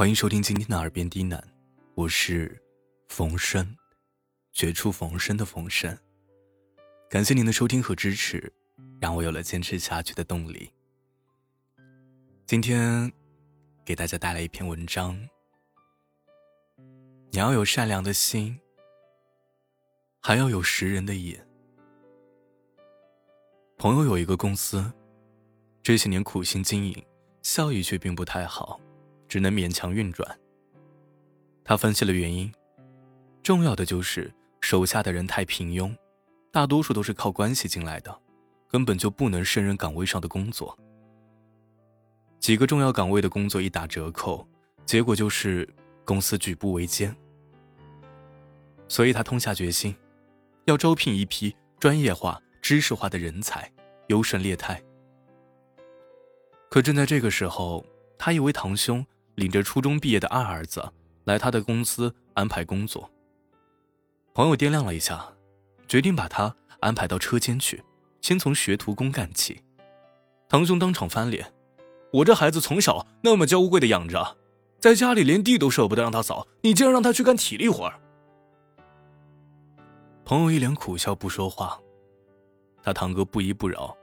欢迎收听今天的耳边低喃，我是冯生，绝处逢生的冯生。感谢您的收听和支持，让我有了坚持下去的动力。今天给大家带来一篇文章，你要有善良的心，还要有识人的眼。朋友有一个公司，这些年苦心经营，效益却并不太好。只能勉强运转。他分析了原因，重要的就是手下的人太平庸，大多数都是靠关系进来的，根本就不能胜任岗位上的工作。几个重要岗位的工作一打折扣，结果就是公司举步维艰。所以他痛下决心，要招聘一批专业化、知识化的人才，优胜劣汰。可正在这个时候，他以为堂兄。领着初中毕业的二儿子来他的公司安排工作。朋友掂量了一下，决定把他安排到车间去，先从学徒工干起。堂兄当场翻脸：“我这孩子从小那么娇贵的养着，在家里连地都舍不得让他扫，你竟然让他去干体力活朋友一脸苦笑，不说话。他堂哥不依不饶：“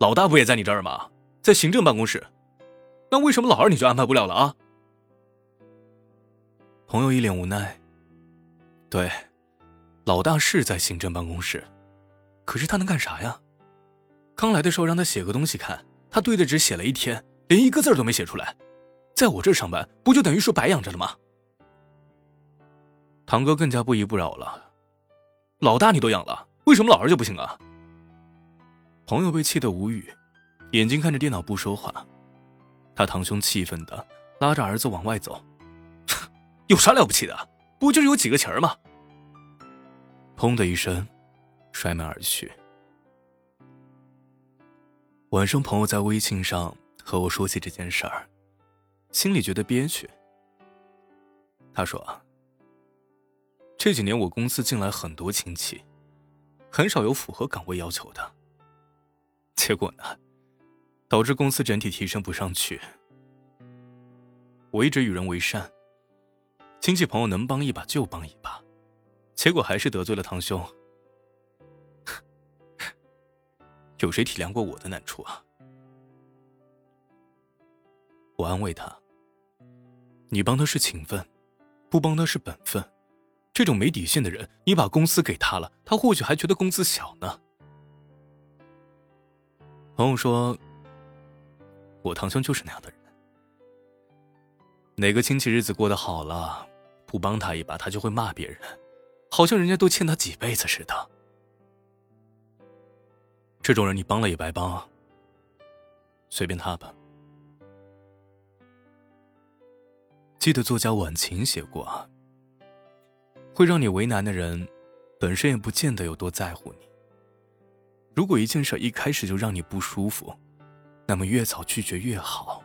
老大不也在你这儿吗？在行政办公室。”那为什么老二你就安排不了了啊？朋友一脸无奈。对，老大是在行政办公室，可是他能干啥呀？刚来的时候让他写个东西看，他对着纸写了一天，连一个字都没写出来。在我这上班，不就等于说白养着了吗？堂哥更加不依不饶了。老大你都养了，为什么老二就不行啊？朋友被气得无语，眼睛看着电脑不说话。他堂兄气愤的拉着儿子往外走，有啥了不起的？不就是有几个钱吗？砰的一声，摔门而去。晚上，朋友在微信上和我说起这件事儿，心里觉得憋屈。他说：“这几年我公司进来很多亲戚，很少有符合岗位要求的，结果呢？”导致公司整体提升不上去。我一直与人为善，亲戚朋友能帮一把就帮一把，结果还是得罪了堂兄。有谁体谅过我的难处啊？我安慰他：“你帮他是情分，不帮他是本分。这种没底线的人，你把公司给他了，他或许还觉得工资小呢。”朋友说。我堂兄就是那样的人，哪个亲戚日子过得好了，不帮他一把，他就会骂别人，好像人家都欠他几辈子似的。这种人你帮了也白帮，随便他吧。记得作家晚晴写过：“会让你为难的人，本身也不见得有多在乎你。如果一件事一开始就让你不舒服。”那么越早拒绝越好。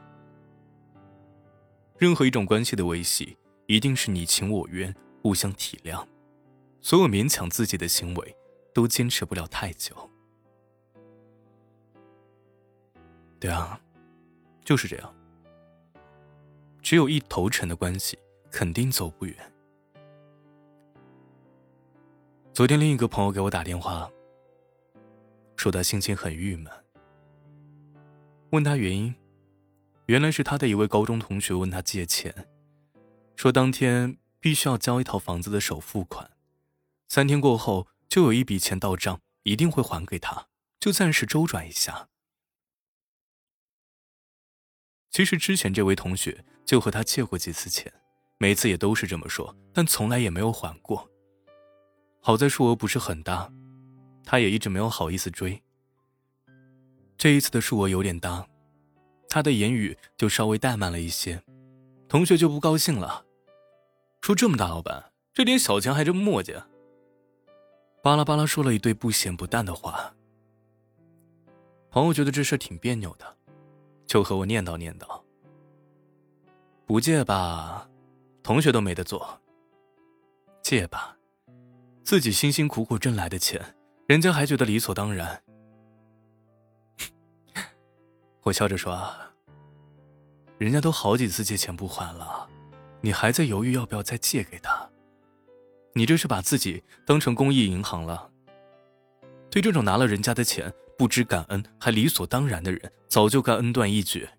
任何一种关系的维系，一定是你情我愿，互相体谅。所有勉强自己的行为，都坚持不了太久。对啊，就是这样。只有一头沉的关系，肯定走不远。昨天，另一个朋友给我打电话，说他心情很郁闷。问他原因，原来是他的一位高中同学问他借钱，说当天必须要交一套房子的首付款，三天过后就有一笔钱到账，一定会还给他，就暂时周转一下。其实之前这位同学就和他借过几次钱，每次也都是这么说，但从来也没有还过。好在数额不是很大，他也一直没有好意思追。这一次的数额有点大，他的言语就稍微怠慢了一些，同学就不高兴了，说：“这么大老板，这点小钱还这么磨叽。”巴拉巴拉说了一堆不咸不淡的话。朋友觉得这事挺别扭的，就和我念叨念叨：“不借吧，同学都没得做；借吧，自己辛辛苦苦挣来的钱，人家还觉得理所当然。”我笑着说：“人家都好几次借钱不还了，你还在犹豫要不要再借给他？你这是把自己当成公益银行了？对这种拿了人家的钱不知感恩还理所当然的人，早就该恩断义绝。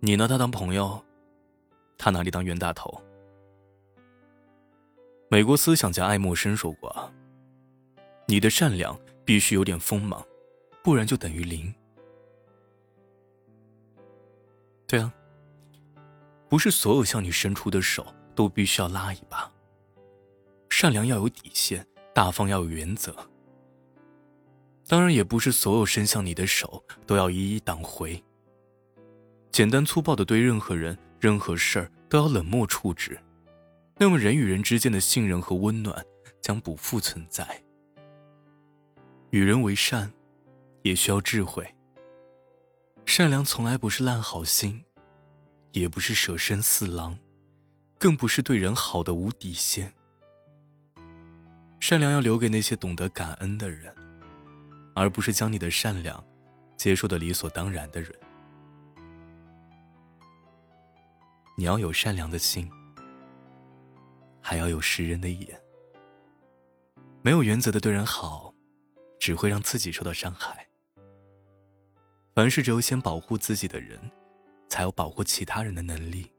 你拿他当朋友，他拿你当冤大头。美国思想家爱默生说过：“你的善良必须有点锋芒，不然就等于零。”对啊，不是所有向你伸出的手都必须要拉一把。善良要有底线，大方要有原则。当然，也不是所有伸向你的手都要一一挡回。简单粗暴的对任何人、任何事儿都要冷漠处置，那么人与人之间的信任和温暖将不复存在。与人为善，也需要智慧。善良从来不是烂好心，也不是舍身饲狼，更不是对人好的无底线。善良要留给那些懂得感恩的人，而不是将你的善良接受的理所当然的人。你要有善良的心，还要有识人的眼。没有原则的对人好，只会让自己受到伤害。凡事只有先保护自己的人，才有保护其他人的能力。